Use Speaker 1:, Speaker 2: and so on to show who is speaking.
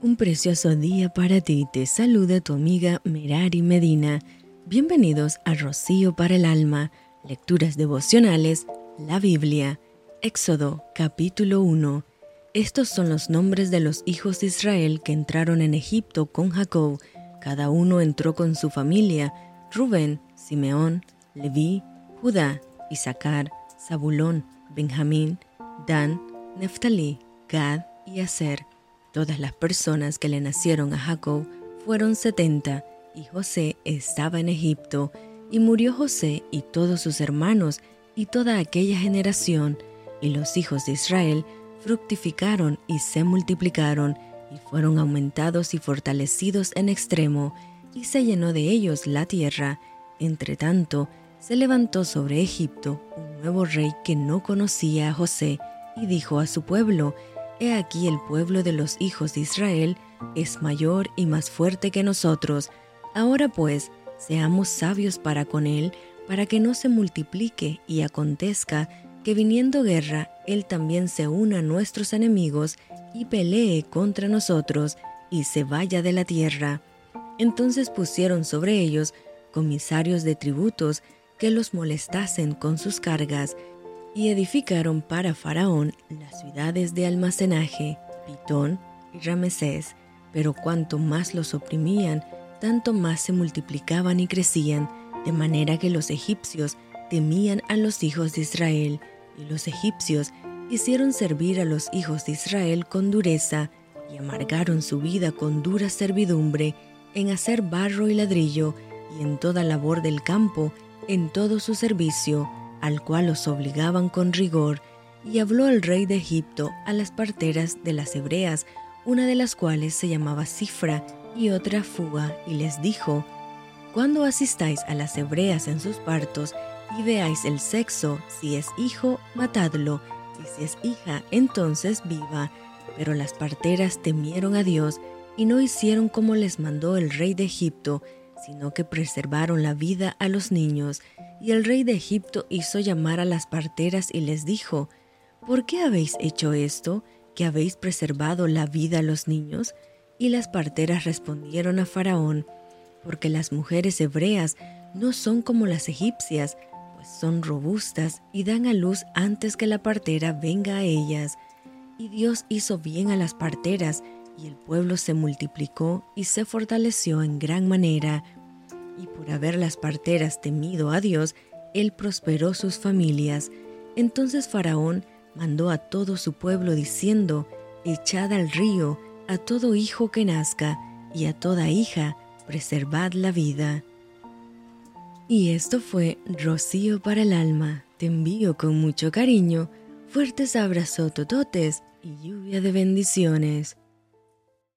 Speaker 1: Un precioso día para ti. Te saluda tu amiga Merari Medina. Bienvenidos a Rocío para el Alma, Lecturas Devocionales, la Biblia. Éxodo capítulo 1. Estos son los nombres de los hijos de Israel que entraron en Egipto con Jacob. Cada uno entró con su familia. Rubén, Simeón, Leví, Judá, Isaacar, Zabulón, Benjamín, Dan, Neftalí, Gad y Aser Todas las personas que le nacieron a Jacob fueron setenta, y José estaba en Egipto, y murió José y todos sus hermanos y toda aquella generación, y los hijos de Israel fructificaron y se multiplicaron, y fueron aumentados y fortalecidos en extremo, y se llenó de ellos la tierra. Entre tanto, se levantó sobre Egipto un nuevo rey que no conocía a José, y dijo a su pueblo, He aquí el pueblo de los hijos de Israel es mayor y más fuerte que nosotros. Ahora pues, seamos sabios para con él, para que no se multiplique y acontezca que viniendo guerra, él también se una a nuestros enemigos y pelee contra nosotros y se vaya de la tierra. Entonces pusieron sobre ellos comisarios de tributos que los molestasen con sus cargas y edificaron para Faraón las ciudades de almacenaje, Pitón y Ramesés, pero cuanto más los oprimían, tanto más se multiplicaban y crecían, de manera que los egipcios temían a los hijos de Israel, y los egipcios hicieron servir a los hijos de Israel con dureza, y amargaron su vida con dura servidumbre, en hacer barro y ladrillo, y en toda labor del campo, en todo su servicio, al cual los obligaban con rigor, y habló el rey de Egipto a las parteras de las hebreas, una de las cuales se llamaba Cifra y otra Fuga, y les dijo, Cuando asistáis a las hebreas en sus partos y veáis el sexo, si es hijo, matadlo, y si es hija, entonces viva. Pero las parteras temieron a Dios y no hicieron como les mandó el rey de Egipto, sino que preservaron la vida a los niños. Y el rey de Egipto hizo llamar a las parteras y les dijo, ¿Por qué habéis hecho esto, que habéis preservado la vida a los niños? Y las parteras respondieron a Faraón, porque las mujeres hebreas no son como las egipcias, pues son robustas y dan a luz antes que la partera venga a ellas. Y Dios hizo bien a las parteras, y el pueblo se multiplicó y se fortaleció en gran manera. Y por haber las parteras temido a Dios, él prosperó sus familias. Entonces Faraón mandó a todo su pueblo diciendo, Echad al río a todo hijo que nazca, y a toda hija preservad la vida. Y esto fue Rocío para el alma. Te envío con mucho cariño, fuertes abrazos tototes y lluvia de bendiciones.